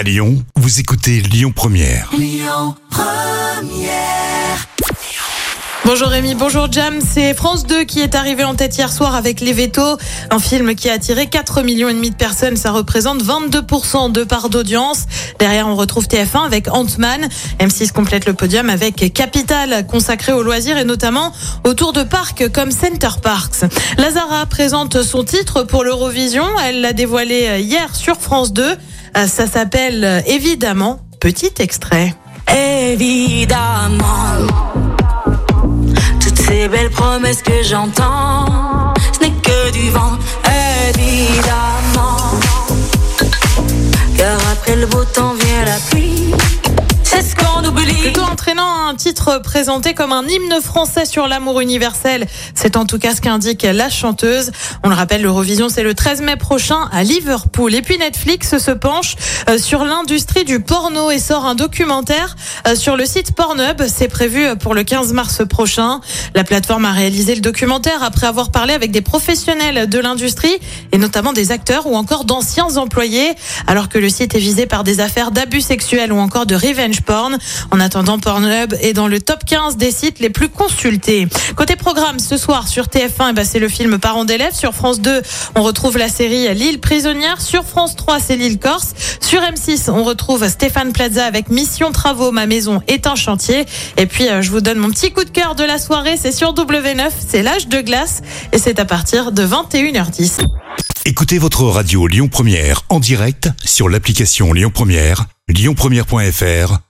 À Lyon, vous écoutez Lyon Première. Bonjour Rémi, bonjour Jam. C'est France 2 qui est arrivé en tête hier soir avec Les Vétos, un film qui a attiré 4 millions et demi de personnes. Ça représente 22% de part d'audience. Derrière, on retrouve TF1 avec Ant-Man. M6 complète le podium avec Capital, consacré aux loisirs et notamment autour de parcs comme Center Parks. Lazara présente son titre pour l'Eurovision. Elle l'a dévoilé hier sur France 2. Euh, Ça s'appelle euh, évidemment Petit extrait. Évidemment, toutes ces belles promesses que j'entends, ce n'est que du vent. Évidemment, car après le beau temps vient la entraînant un titre présenté comme un hymne français sur l'amour universel. C'est en tout cas ce qu'indique la chanteuse. On le rappelle, l'Eurovision, c'est le 13 mai prochain à Liverpool. Et puis Netflix se penche euh, sur l'industrie du porno et sort un documentaire euh, sur le site Pornhub. C'est prévu pour le 15 mars prochain. La plateforme a réalisé le documentaire après avoir parlé avec des professionnels de l'industrie et notamment des acteurs ou encore d'anciens employés, alors que le site est visé par des affaires d'abus sexuels ou encore de revenge porn. En attendant, Pornhub est dans le top 15 des sites les plus consultés. Côté programme, ce soir sur TF1, eh ben, c'est le film Parents d'élèves. Sur France 2, on retrouve la série L'île prisonnière. Sur France 3, c'est l'île Corse. Sur M6, on retrouve Stéphane Plaza avec Mission Travaux, ma maison est un chantier. Et puis, euh, je vous donne mon petit coup de cœur de la soirée. C'est sur W9, c'est l'âge de glace. Et c'est à partir de 21h10. Écoutez votre radio Lyon Première en direct sur l'application Lyon Première, lyonpremière.fr